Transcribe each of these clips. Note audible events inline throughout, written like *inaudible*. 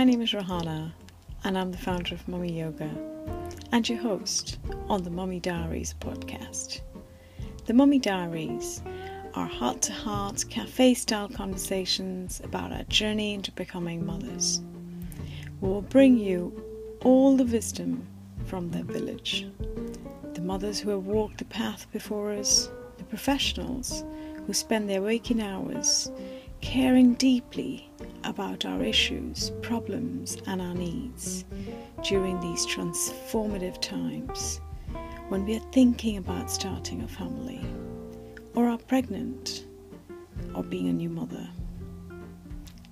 My name is Rahana, and I'm the founder of Mummy Yoga and your host on the Mummy Diaries podcast. The Mummy Diaries are heart to heart, cafe style conversations about our journey into becoming mothers. We will bring you all the wisdom from their village. The mothers who have walked the path before us, the professionals who spend their waking hours caring deeply about our issues, problems, and our needs during these transformative times when we are thinking about starting a family, or are pregnant, or being a new mother.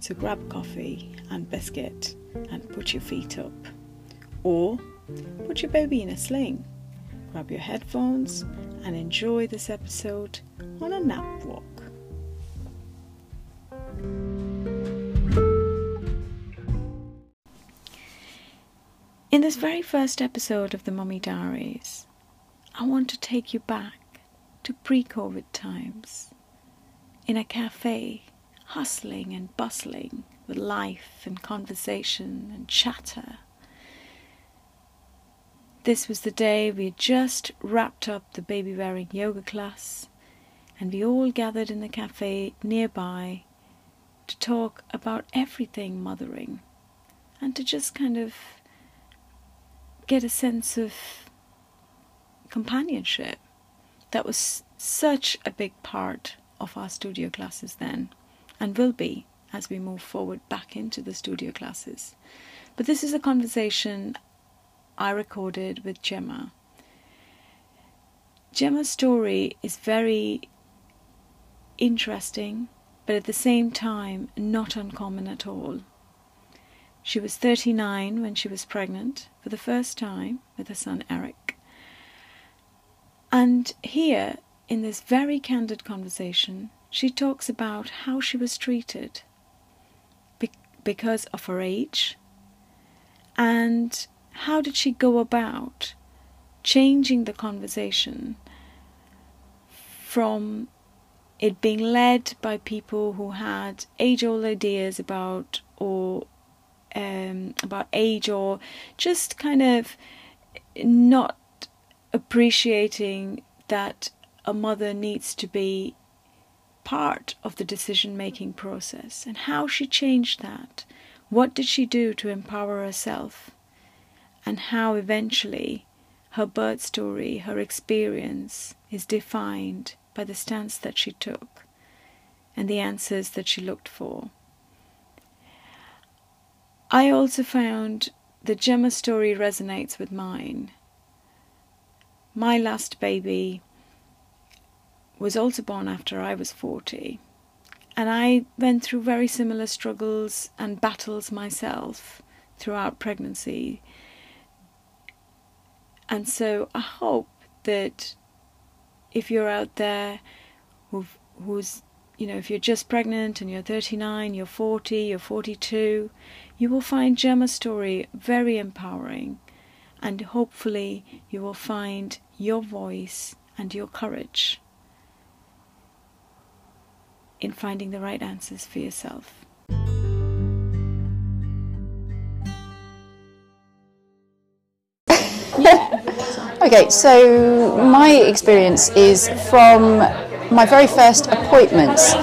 So grab coffee and biscuit and put your feet up, or put your baby in a sling. Grab your headphones and enjoy this episode on a nap walk. This very first episode of the Mummy Diaries, I want to take you back to pre COVID times in a cafe, hustling and bustling with life and conversation and chatter. This was the day we had just wrapped up the baby wearing yoga class, and we all gathered in the cafe nearby to talk about everything mothering and to just kind of get a sense of companionship. That was such a big part of our studio classes then, and will be as we move forward back into the studio classes. But this is a conversation I recorded with Gemma. Gemma's story is very interesting, but at the same time, not uncommon at all. She was 39 when she was pregnant for the first time with her son Eric. And here, in this very candid conversation, she talks about how she was treated be- because of her age and how did she go about changing the conversation from it being led by people who had age old ideas about or um, about age or just kind of not appreciating that a mother needs to be part of the decision making process and how she changed that. What did she do to empower herself? And how eventually her birth story, her experience, is defined by the stance that she took and the answers that she looked for. I also found the Gemma story resonates with mine. My last baby was also born after I was 40, and I went through very similar struggles and battles myself throughout pregnancy. And so I hope that if you're out there who's you know, if you're just pregnant and you're 39, you're 40, you're 42, you will find Gemma's story very empowering. And hopefully, you will find your voice and your courage in finding the right answers for yourself. *laughs* okay, so my experience is from my very first appointments,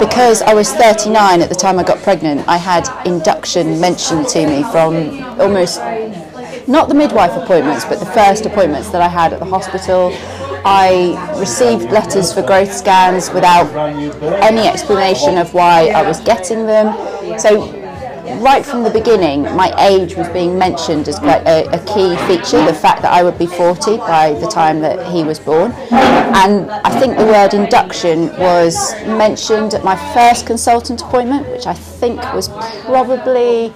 because I was 39 at the time I got pregnant, I had induction mentioned to me from almost not the midwife appointments, but the first appointments that I had at the hospital. I received letters for growth scans without any explanation of why I was getting them. So right from the beginning, my age was being mentioned as quite a, a, key feature, the fact that I would be 40 by the time that he was born. And I think the word induction was mentioned at my first consultant appointment, which I think was probably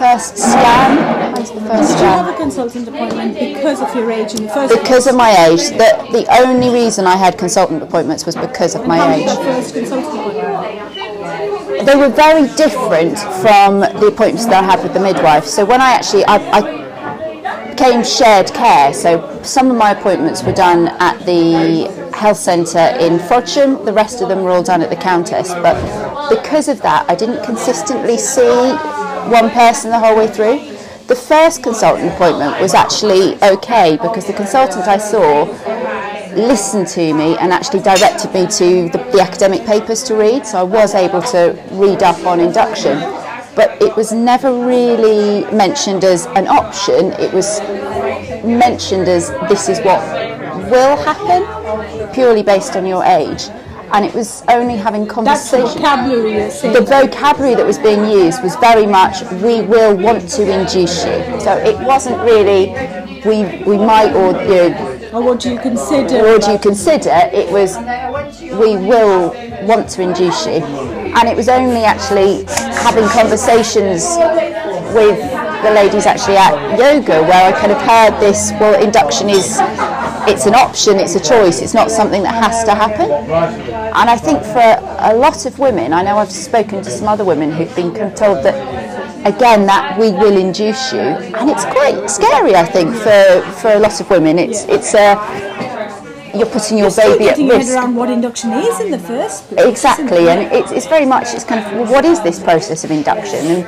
first scan. Did you have a consultant appointment because of your age in the first Because place? of my age. The, the only reason I had consultant appointments was because of my age. They were very different from the appointments that I had with the midwife. So when I actually I, I became shared care, so some of my appointments were done at the health centre in Frodsham, the rest of them were all done at the Countess. But because of that, I didn't consistently see one person the whole way through. The first consultant appointment was actually okay because the consultant I saw listened to me and actually directed me to the, the academic papers to read, so I was able to read up on induction. But it was never really mentioned as an option, it was mentioned as this is what will happen, purely based on your age and it was only having conversations. vocabulary The vocabulary that was being used was very much "we will want to induce you." So it wasn't really "we we might" or you know, or what do you consider? Or do you consider? It was "we will want to induce you," and it was only actually having conversations with the ladies actually at yoga where I kind of heard this. Well, induction is it's an option, it's a choice, it's not something that has to happen. And I think for a lot of women, I know I've spoken to some other women who've been told that again that we will induce you and it's quite scary I think for, for a lot of women it's it's a you're putting your you're baby at risk. around what induction is in the first place. Exactly, and it's, it's very much it's kind of well, what is this process of induction? And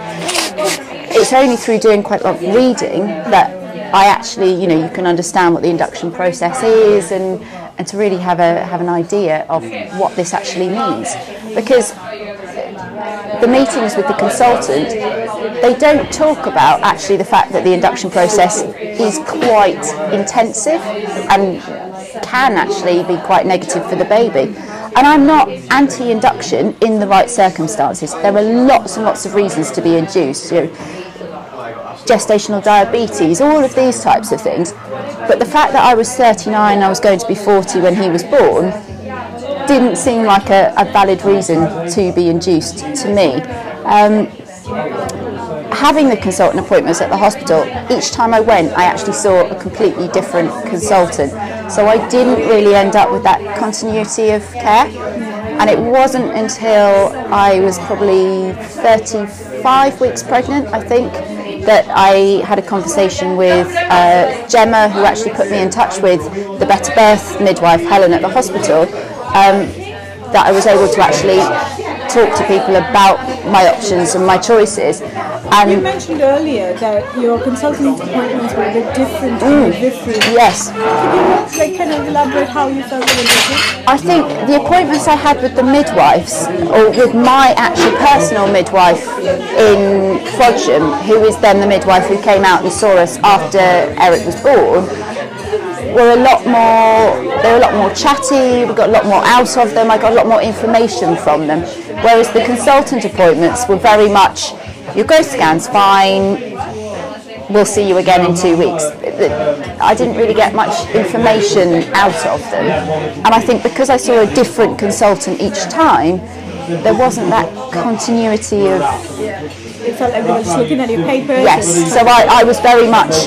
it's only through doing quite a lot of reading that I actually, you know, you can understand what the induction process is and, and to really have a have an idea of what this actually means. Because the meetings with the consultant, they don't talk about actually the fact that the induction process is quite intensive and can actually be quite negative for the baby. And I'm not anti induction in the right circumstances. There are lots and lots of reasons to be induced. You know, gestational diabetes, all of these types of things. But the fact that I was 39 and I was going to be 40 when he was born didn't seem like a, a valid reason to be induced to me. Um, having the consultant appointments at the hospital, each time I went, I actually saw a completely different consultant. So I didn't really end up with that continuity of care. And it wasn't until I was probably 35 weeks pregnant, I think, that I had a conversation with uh, Gemma, who actually put me in touch with the Better Birth midwife, Helen, at the hospital, um, that I was able to actually talk to people about my options and my choices. And you mentioned earlier that your consultant appointments were a bit different. Mm, different. Yes. Could you like, kind of elaborate how you felt they were different? I think the appointments I had with the midwives, or with my actual personal midwife in Frodsham, who is then the midwife who came out and saw us after Eric was born, were a lot more they were a lot more chatty we got a lot more out of them I got a lot more information from them. Whereas the consultant appointments were very much your growth scan's fine we'll see you again in two weeks. I didn't really get much information out of them. And I think because I saw a different consultant each time there wasn't that continuity of it felt like they were just looking at your papers. Yes, so I, I was very much,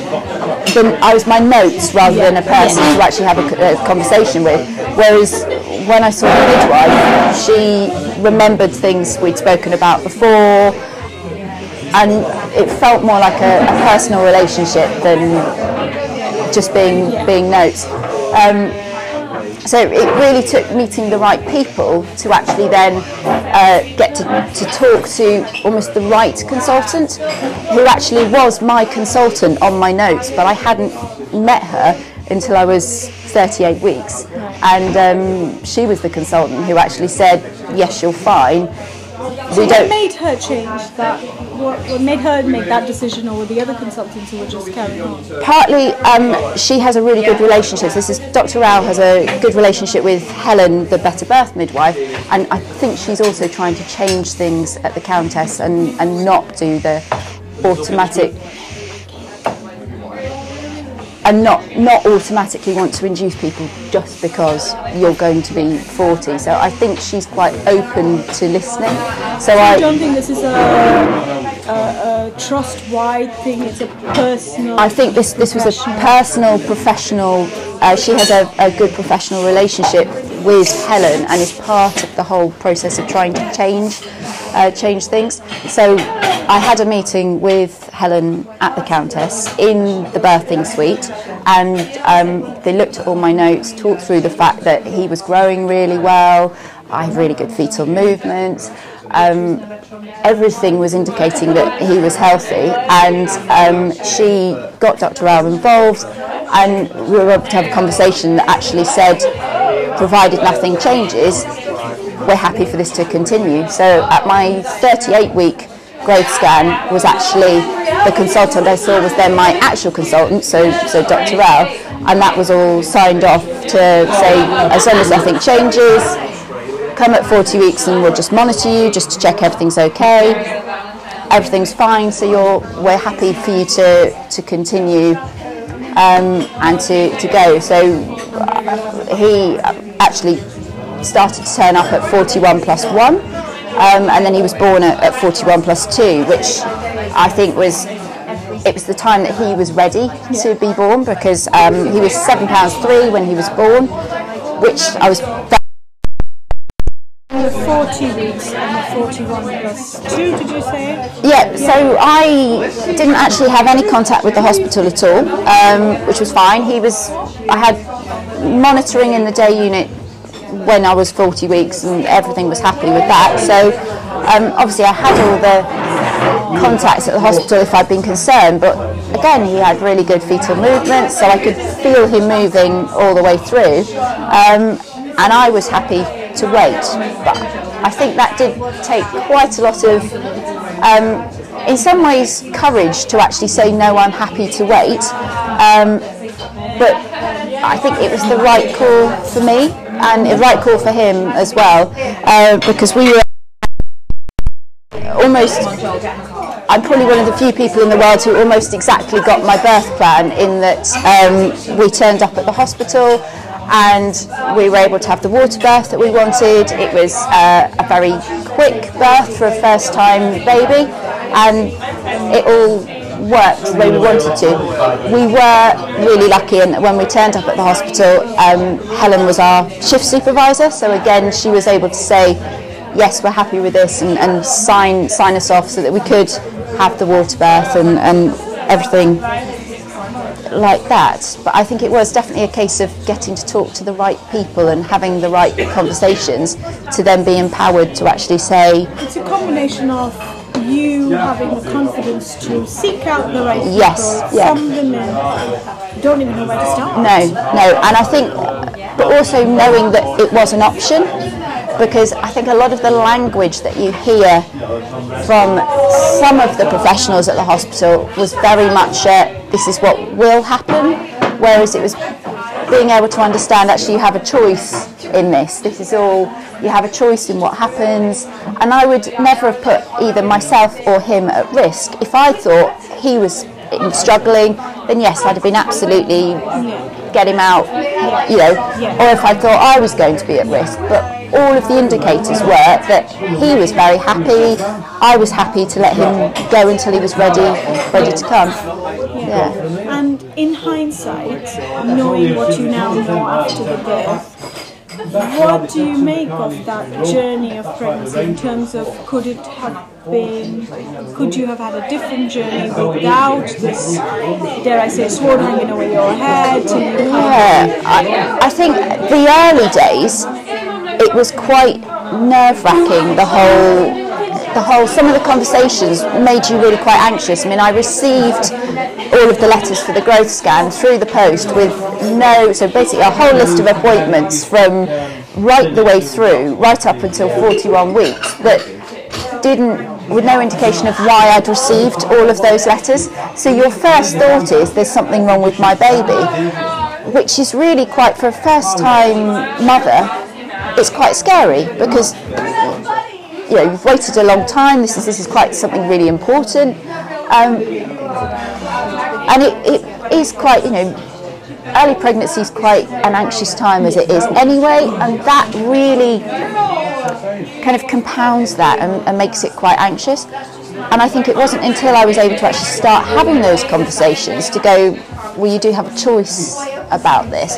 the, I was my notes rather yeah. than a person yeah. to actually have a, a, conversation with. Whereas when I saw the midwife, she remembered things we'd spoken about before, and it felt more like a, a personal relationship than just being yeah. being notes. Um, so it really took meeting the right people to actually then uh, get to, to talk to almost the right consultant, who actually was my consultant on my notes, but I hadn't met her until I was 38 weeks. And um, she was the consultant who actually said, yes, you're fine so we what made her change that? What, made her make that decision, or the other consultants who were just carrying on? Partly, um, she has a really good relationship. This is Dr. Rao has a good relationship with Helen, the Better Birth midwife, and I think she's also trying to change things at the Countess and, and not do the automatic and not not automatically want to induce people just because you're going to be 40. So I think she's quite open to listening. So I don't think this is a, a, a trust-wide thing. It's a personal. I think this this was a personal, professional. Uh, she has a, a good professional relationship with Helen and is part of the whole process of trying to change uh, change things. So I had a meeting with Helen at the Countess in the birthing suite, and um, they looked at all my notes, talked through the fact that he was growing really well. I have really good fetal movements. Um, everything was indicating that he was healthy, and um, she got Dr. Rao involved, and we were able to have a conversation that actually said, provided nothing changes, we're happy for this to continue. So at my 38 week growth scan was actually the consultant I saw was then my actual consultant, so so Dr. Rao, and that was all signed off to say as long as nothing changes, come at 40 weeks and we'll just monitor you just to check everything's okay. Everything's fine, so you're we're happy for you to to continue um, and to, to go. So he actually started to turn up at 41 plus 1 um, and then he was born at, at 41 plus 2 which I think was it was the time that he was ready to be born because um, he was seven pounds three when he was born which I was 40 weeks and 41 plus 2, did you say? Yeah, yeah, so I didn't actually have any contact with the hospital at all, um, which was fine. He was, I had monitoring in the day unit when I was 40 weeks and everything was happy with that. So um, obviously I had all the contacts at the hospital if I'd been concerned, but again he had really good fetal movements, so I could feel him moving all the way through, um, and I was happy to wait. But I think that did take quite a lot of, um, in some ways, courage to actually say no, I'm happy to wait. Um, but I think it was the right call for me and a right call for him as well uh, because we were almost I'm probably one of the few people in the world who almost exactly got my birth plan in that um, we turned up at the hospital and we were able to have the water birth that we wanted. It was uh, a very quick birth for a first time baby and it all worked the way we wanted to. We were really lucky, and when we turned up at the hospital, um, Helen was our shift supervisor. So again, she was able to say, "Yes, we're happy with this," and, and sign sign us off so that we could have the water birth and, and everything like that. But I think it was definitely a case of getting to talk to the right people and having the right conversations to then be empowered to actually say. It's a combination of you having the confidence to seek out the right people, yes, yeah. from the men, don't even know where to start. No, no, and I think, but also knowing that it was an option, because I think a lot of the language that you hear from some of the professionals at the hospital was very much uh, this is what will happen, whereas it was being able to understand actually you have a choice in this. This is all you have a choice in what happens. And I would never have put either myself or him at risk. If I thought he was struggling, then yes, I'd have been absolutely get him out, you know, or if I thought I was going to be at risk. But all of the indicators were that he was very happy. I was happy to let him go until he was ready, ready to come. Yeah. And in hindsight, knowing what you now know after the birth, what do you make of that journey of pregnancy in terms of could it have been, could you have had a different journey without this, dare I say, sword hanging over your head? Yeah, I, I think the early days, it was quite nerve wracking, the whole the whole some of the conversations made you really quite anxious. I mean, I received all of the letters for the growth scan through the post with no, so basically a whole list of appointments from right the way through, right up until 41 weeks that didn't with no indication of why I'd received all of those letters. So your first thought is there's something wrong with my baby, which is really quite for a first time mother, it's quite scary because you know, you've waited a long time. This is this is quite something really important, um, and it, it is quite you know, early pregnancy is quite an anxious time as it is anyway, and that really kind of compounds that and, and makes it quite anxious. And I think it wasn't until I was able to actually start having those conversations to go, well, you do have a choice about this,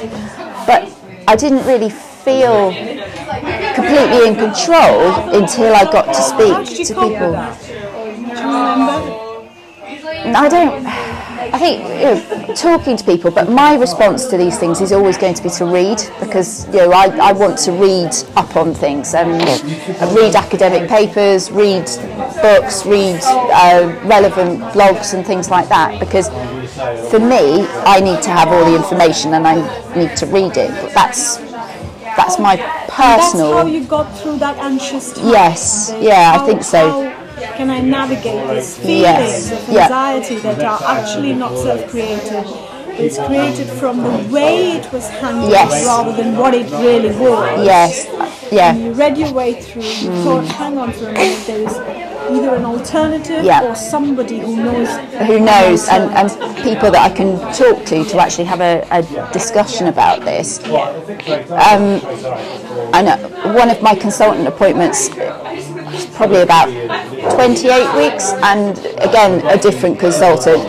but I didn't really feel completely in control until I got to speak to people. I don't. I think you know, talking to people, but my response to these things is always going to be to read because you know I, I want to read up on things and read academic papers, read books, read uh, relevant blogs and things like that because for me I need to have all the information and I need to read it. But That's that's oh, my personal. That's how you got through that anxious time. Yes, yeah, I oh, think so. how can I navigate these feelings Yes, of anxiety that are actually not self-created? It's created from the way it was handled Yes. rather than what it really was. Yes, yeah. And you read your way through, you thought, hang on for a minute, there is either an alternative Yeah. or somebody who knows. who knows and, and people that I can talk to to actually have a, a discussion about this. Um, I know one of my consultant appointments probably about 28 weeks and again a different consultant.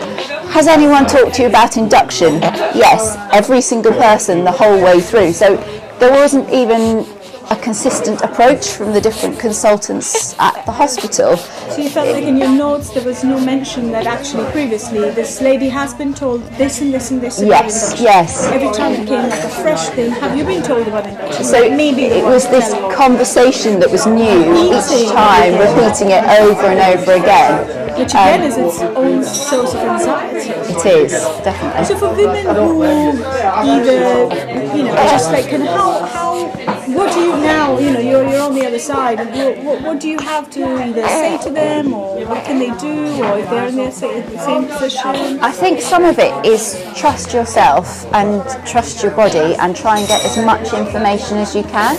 Has anyone talked to you about induction? Yes, every single person the whole way through. So there wasn't even a consistent approach from the different consultants at the hospital. So you felt like in your notes there was no mention that actually previously this lady has been told this and this and this about Yes, induction. yes. Every time it came like a fresh thing, have you been told about induction? So maybe it was this conversation that was new each time, repeating it over and over again. Which again is its own source of anxiety. It is definitely. So for women who either, you know, just like, can how, how, what do you now, you know, you're, you're on the other side, what, what, what do you have to either say to them or what can they do or if they're in the same position? I think some of it is trust yourself and trust your body and try and get as much information as you can.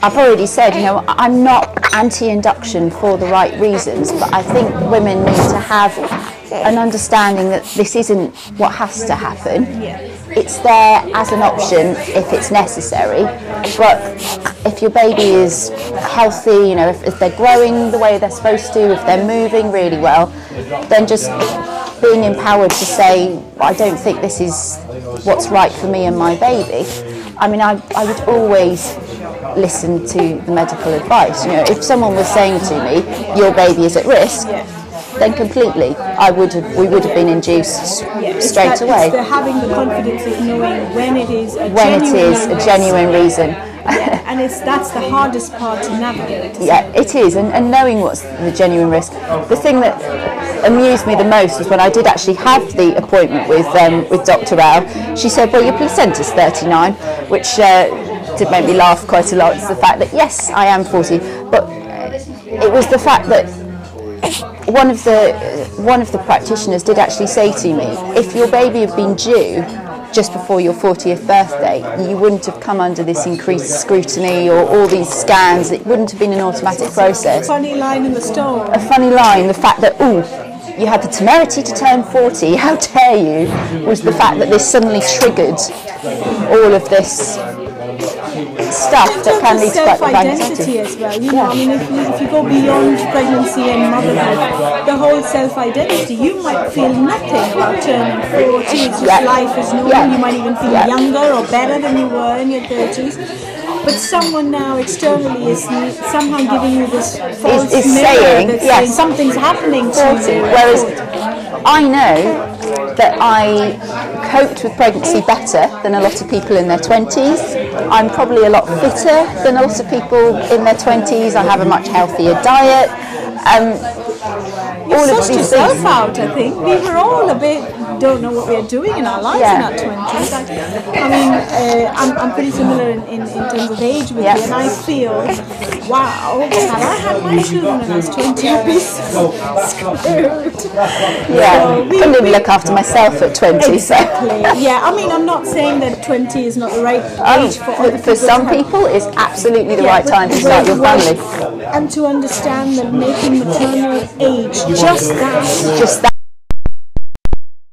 I've already said, you know, I'm not anti-induction for the right reasons, but I think women need to have an understanding that this isn't what has to happen. It's there as an option if it's necessary, but if your baby is healthy, you know, if, if they're growing the way they're supposed to, if they're moving really well, then just being empowered to say, I don't think this is what's right for me and my baby. I mean, I, I would always listen to the medical advice. You know, if someone was saying to me, your baby is at risk, then completely, I would have, we would have been induced It's straight that- away having the confidence of knowing when it is a when genuine is a genuine reason. Yeah, *laughs* and it's that's the hardest part to navigate. Yeah, it is, and, and knowing what's the genuine risk. The thing that amused me the most was when I did actually have the appointment with um, with Dr. Rao. She said, "Well, your placenta's 39," which uh, did make me laugh quite a lot. It's the fact that yes, I am 40, but it was the fact that *laughs* one of the one of the practitioners did actually say to me, if your baby had been due just before your 40th birthday, you wouldn't have come under this increased scrutiny or all these scans. It wouldn't have been an automatic process. Funny line in the store. A funny line, the fact that ooh, you had the temerity to turn 40. *laughs* How dare you? Was the fact that this suddenly triggered all of this stuff that can lead to self-identity as well, you know, I mean, if you, if you go beyond pregnancy and motherhood, the whole self-identity, you might feel nothing about turning 40, it's just Yeah. life is normal, Yeah. you might even feel younger or better than you were in your 30s. But someone now externally is somehow giving you this false is mirror saying, that's yes. saying something's happening to 40. you. Whereas I know that I coped with pregnancy better than a lot of people in their 20s. I'm probably a lot fitter than a lot of people in their 20s. I have a much healthier diet. Um, You all of these yourself things. out, I think. We were all a bit don't know what we are doing in our lives in Yeah. our twenties. I, I mean, uh, I'm, I'm pretty similar in, in, in terms of age with Yeah. you, and I feel, wow, had I had my children when I was twenty, I'd be so screwed. Yeah, So we- couldn't even look after myself at 20. Exactly. Yeah, I mean, I'm not saying that 20 is not the right So. Oh, age for for, people for some people, it's absolutely the Yeah, right time to start your family. And to understand that making maternal age just that Just that.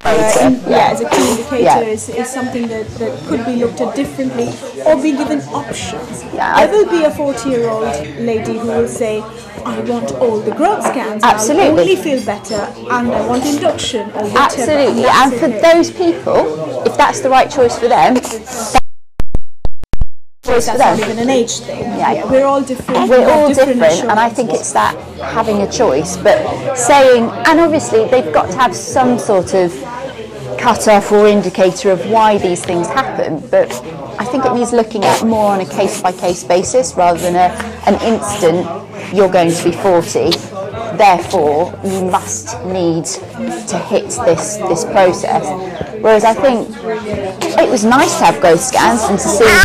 Uh, yeah, as a key indicator Yeah. is, is something that, that could be looked at differently or be given options. Yeah, I- there will be a 40 year old lady who will say, I want all the growth scans, Absolutely. I'll only feel better, and I want induction or whatever. Absolutely, that's and for okay. those people, if that's the right choice for them, that's choice for that's not even an age thing. Yeah. we're all different. we We're all different, and I think it's that having a choice, but saying, and obviously they've got to have some sort of cut-off or indicator of why these things happen, but I think it needs looking at more on a case-by-case basis rather than a, an instant, you're going to be 40, therefore you must need to hit this, this process. Whereas I think it was nice to have growth scans and to see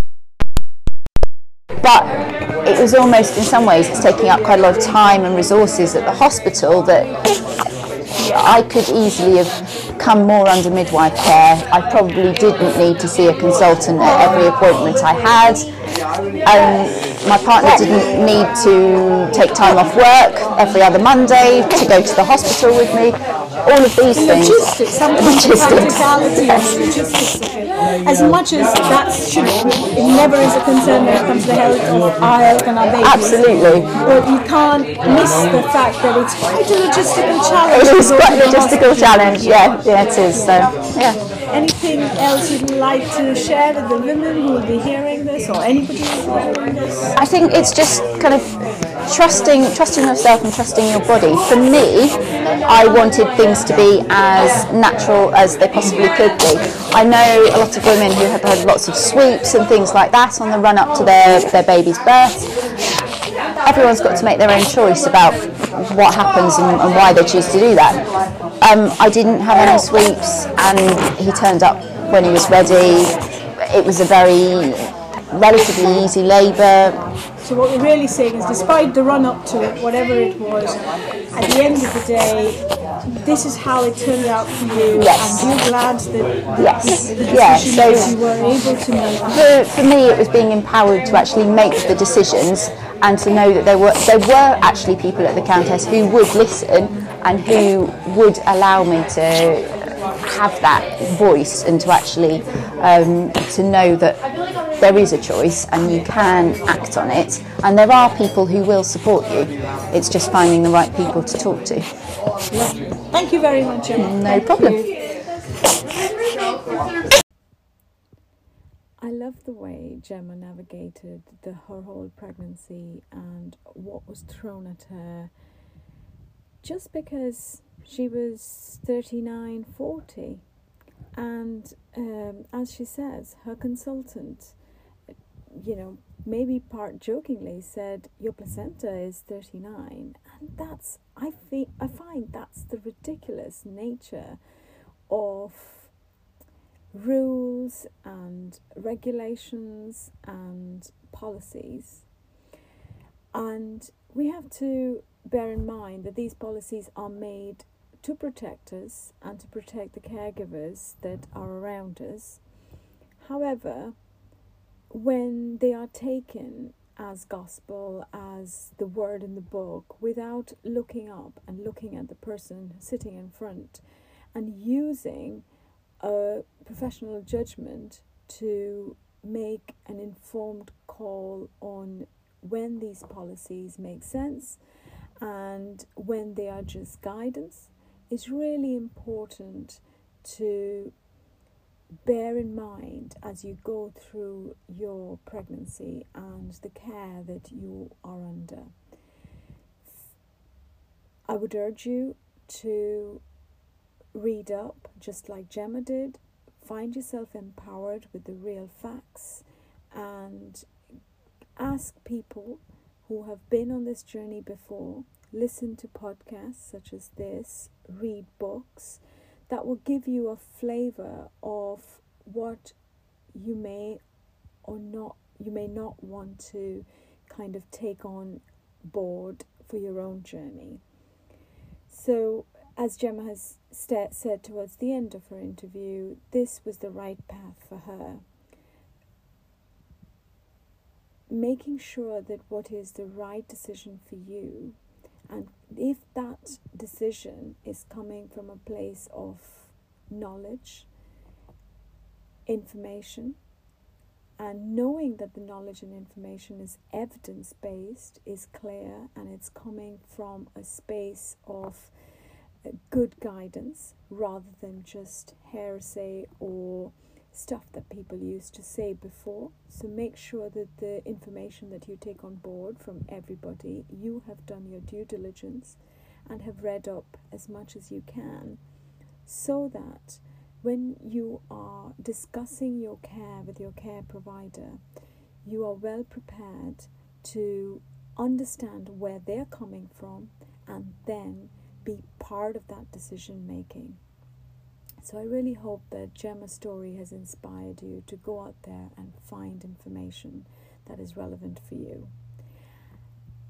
but it was almost in some ways it's taking up quite a lot of time and resources at the hospital that I could easily have come more under midwife care. I probably didn't need to see a consultant at every appointment I had. Um, my partner didn't need to take time off work every other Monday to go to the hospital with me. All of these things. logistics, Logistics, yes. logistics. As much as that should, it never is a concern when it comes to the health of our health and our babies. Absolutely. But you can't miss the fact that it's quite a logistical challenge. It is quite a logistical challenge, yeah, yeah it is. So yeah. Anything else you'd like to share with the women who will be hearing this or anybody who will be hearing this? I think it's just kind of trusting trusting yourself and trusting your body. For me, I wanted things to be as natural as they possibly could be. I know a lot of women who have had lots of sweeps and things like that on the run up to their, their baby's birth. Everyone's got to make their own choice about what happens and, and why they choose to do that. Um, I didn't have any sweeps, and he turned up when he was ready. It was a very relatively easy labour. So what we're really seeing is, despite the run up to it, whatever it was, at the end of the day, this is how it turned out for you, Yes. and you're glad that the, Yes. the Yeah, decision so- you were able to make. for, for me, it was being empowered to actually make the decisions and to know that there were there were actually people at the Countess who would listen and who would allow me to have that voice and to actually um, to know that there is a choice and you can act on it and there are people who will support you it's just finding the right people to talk to Thank you very much, Emma. no Thank problem you. I love the way Gemma navigated the, her whole pregnancy and what was thrown at her just because she was 39, 40. And um, as she says, her consultant, you know, maybe part jokingly said, Your placenta is 39. And that's, I, think, I find that's the ridiculous nature of rules and regulations and policies. And we have to bear in mind that these policies are made to protect us and to protect the caregivers that are around us. However, when they are taken as gospel, as the word in the book, without looking up and looking at the person sitting in front and using a professional judgment to make an informed call on when these policies make sense and when they are just guidance is really important to bear in mind as you go through your pregnancy and the care that you are under. I would urge you to read up just like Gemma did, find yourself empowered with the real facts, and ask people who have been on this journey before, listen to podcasts such as this, read books that will give you a flavor of what you may or not you may not want to kind of take on board for your own journey. So, as Gemma has said towards the end of her interview, this was the right path for her. Making sure that what is the right decision for you, and if that decision is coming from a place of knowledge, information, and knowing that the knowledge and information is evidence based, is clear, and it's coming from a space of uh, good guidance rather than just hearsay or stuff that people used to say before. So make sure that the information that you take on board from everybody, you have done your due diligence and have read up as much as you can so that when you are discussing your care with your care provider, you are well prepared to understand where they're coming from and then be part of that decision making. So I really hope that Gemma's story has inspired you to go out there and find information that is relevant for you.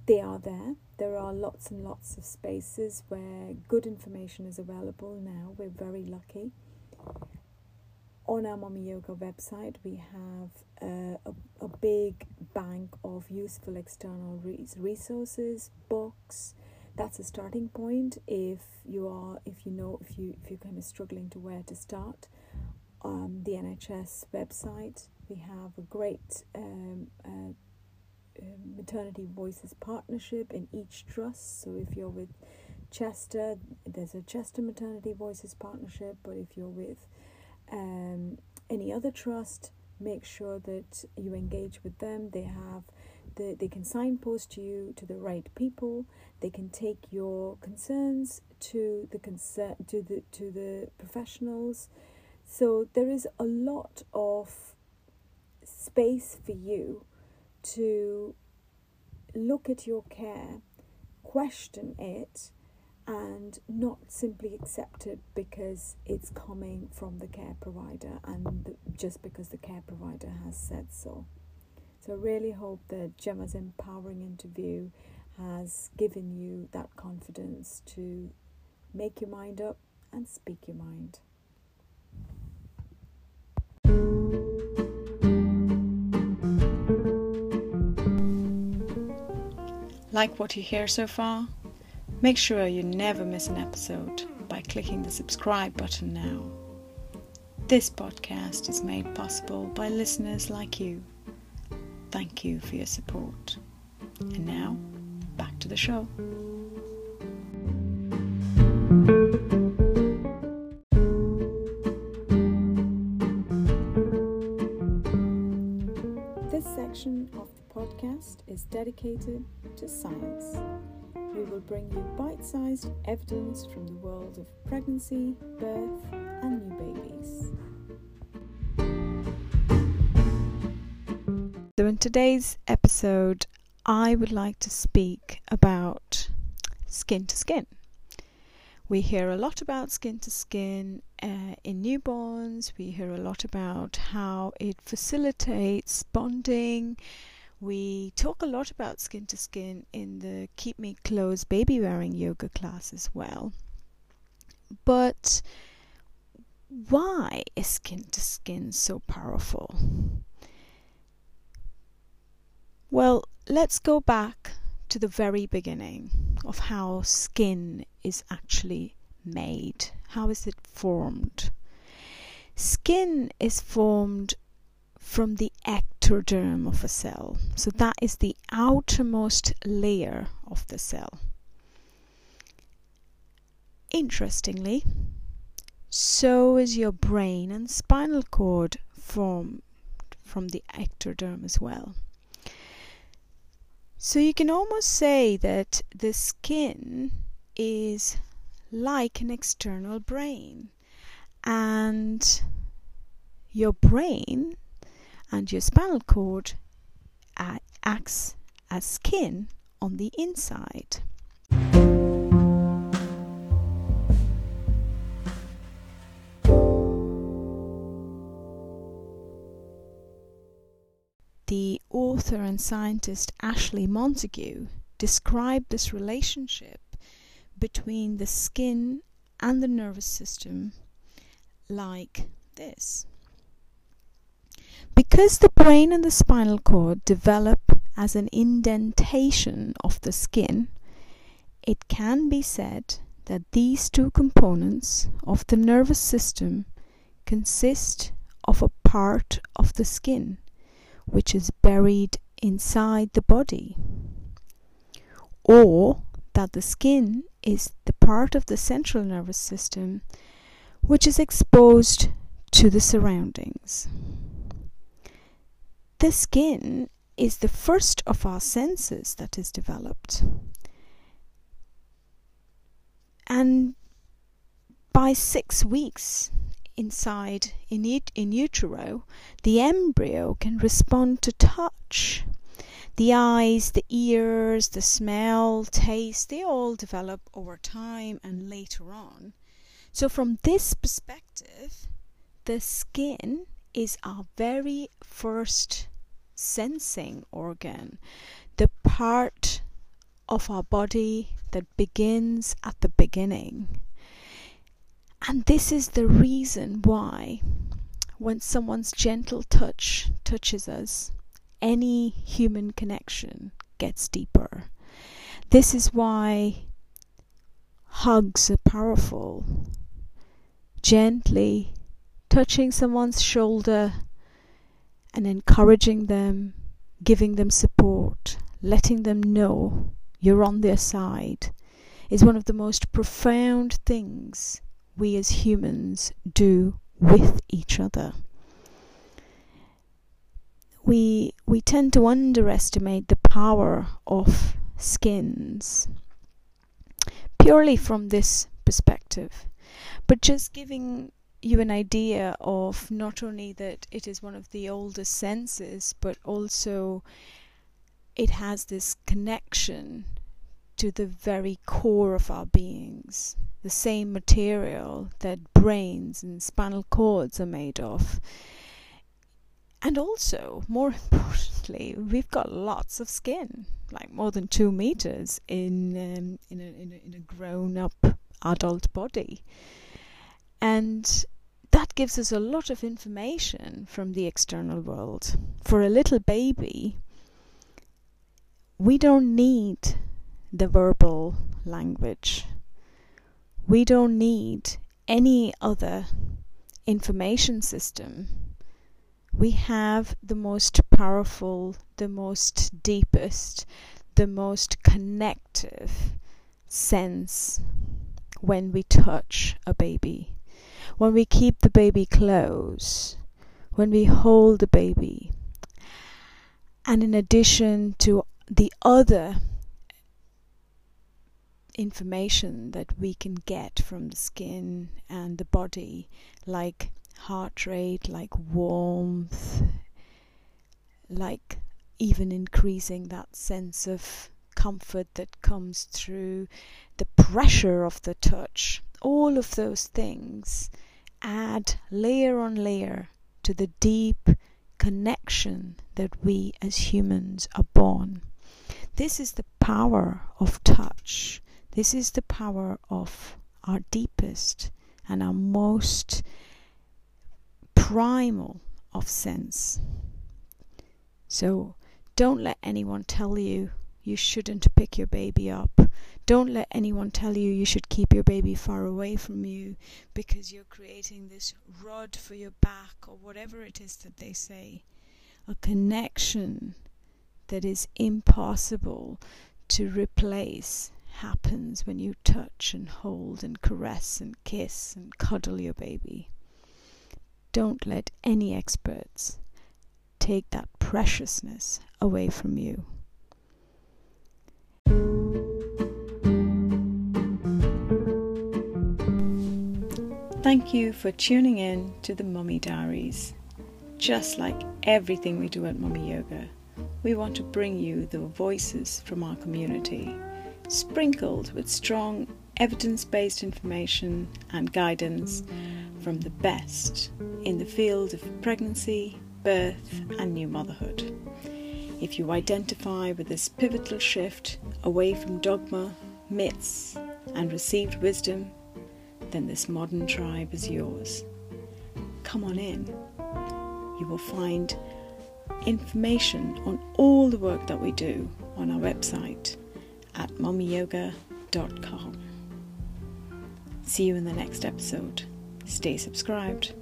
They are there. There are lots and lots of spaces where good information is available now. We're very lucky. On our Mummy Yoga website, we have uh, a, a big bank of useful external resources, books, that's a starting point. If you are if you know if you if you're kind of struggling to where to start um, the NHS website we have a great um, uh, uh, maternity voices partnership in each trust. So if you're with Chester there's a Chester maternity voices partnership. But if you're with um, any other trust make sure that you engage with them. They have the, they can signpost you to the right people. They can take your concerns to the concern to the to the professionals. So there is a lot of space for you to look at your care, question it, and not simply accept it because it's coming from the care provider and the, just because the care provider has said so. So I really hope that Gemma's empowering interview has given you that confidence to make your mind up and speak your mind. Like what you hear so far? Make sure you never miss an episode by clicking the subscribe button now. This podcast is made possible by listeners like you. Thank you for your support. And now, back to the show. This section of the podcast is dedicated to science. We will bring you bite sized evidence from the world of pregnancy, birth, and new babies. In today's episode, I would like to speak about skin to skin. We hear a lot about skin to skin uh, in newborns, we hear a lot about how it facilitates bonding. We talk a lot about skin to skin in the Keep Me Close baby wearing yoga class as well. But why is skin to skin so powerful? Well, let's go back to the very beginning of how skin is actually made. How is it formed? Skin is formed from the ectoderm of a cell. So that is the outermost layer of the cell. Interestingly, so is your brain and spinal cord formed from the ectoderm as well. So you can almost say that the skin is like an external brain, and your brain and your spinal cord acts as skin on the inside. The author and scientist Ashley Montagu described this relationship between the skin and the nervous system like this. Because the brain and the spinal cord develop as an indentation of the skin, it can be said that these two components of the nervous system consist of a part of the skin which is buried inside the body, or that the skin is the part of the central nervous system which is exposed to the surroundings. The skin is the first of our senses that is developed. And by six weeks inside in, ut- in utero, the embryo can respond to touch. The eyes, the ears, the smell, taste, they all develop over time and later on. So, from this perspective, the skin is our very first sensing organ, the part of our body that begins at the beginning. And this is the reason why, when someone's gentle touch touches us, any human connection gets deeper. This is why hugs are powerful. Gently touching someone's shoulder and encouraging them, giving them support, letting them know you're on their side is one of the most profound things we as humans do with each other. We, we tend to underestimate the power of skins purely from this perspective. But just giving you an idea of not only that it is one of the oldest senses, but also it has this connection to the very core of our beings, the same material that brains and spinal cords are made of. And also, more *laughs* importantly, we've got lots of skin, like more than two meters in um, in, a, in, a, in a grown-up adult body, and that gives us a lot of information from the external world. For a little baby, we don't need the verbal language. We don't need any other information system. We have the most powerful, the most deepest, the most connective sense when we touch a baby when we keep the baby close, when we hold the baby. And in addition to the other information that we can get from the skin and the body, like heart rate, like warmth, like even increasing that sense of comfort that comes through the pressure of the touch all of those things add layer on layer to the deep connection that we as humans are born. This is the power of touch. This is the power of our deepest and our most primal of sense. So don't let anyone tell you you shouldn't pick your baby up don't let anyone tell you you should keep your baby far away from you because you're creating this rod for your back or whatever it is that they say. A connection that is impossible to replace happens when you touch and hold and caress and kiss and cuddle your baby. Don't let any experts take that preciousness away from you. Thank you for tuning in to the Mummy Diaries. Just like everything we do at Mummy Yoga, we want to bring you the voices from our community, sprinkled with strong evidence based information and guidance from the best in the field of pregnancy, birth, and new motherhood. If you identify with this pivotal shift away from dogma, myths, and received wisdom, then this modern tribe is yours. Come on in. You will find information on all the work that we do on our website at mummyyoga.com. See you in the next episode. Stay subscribed.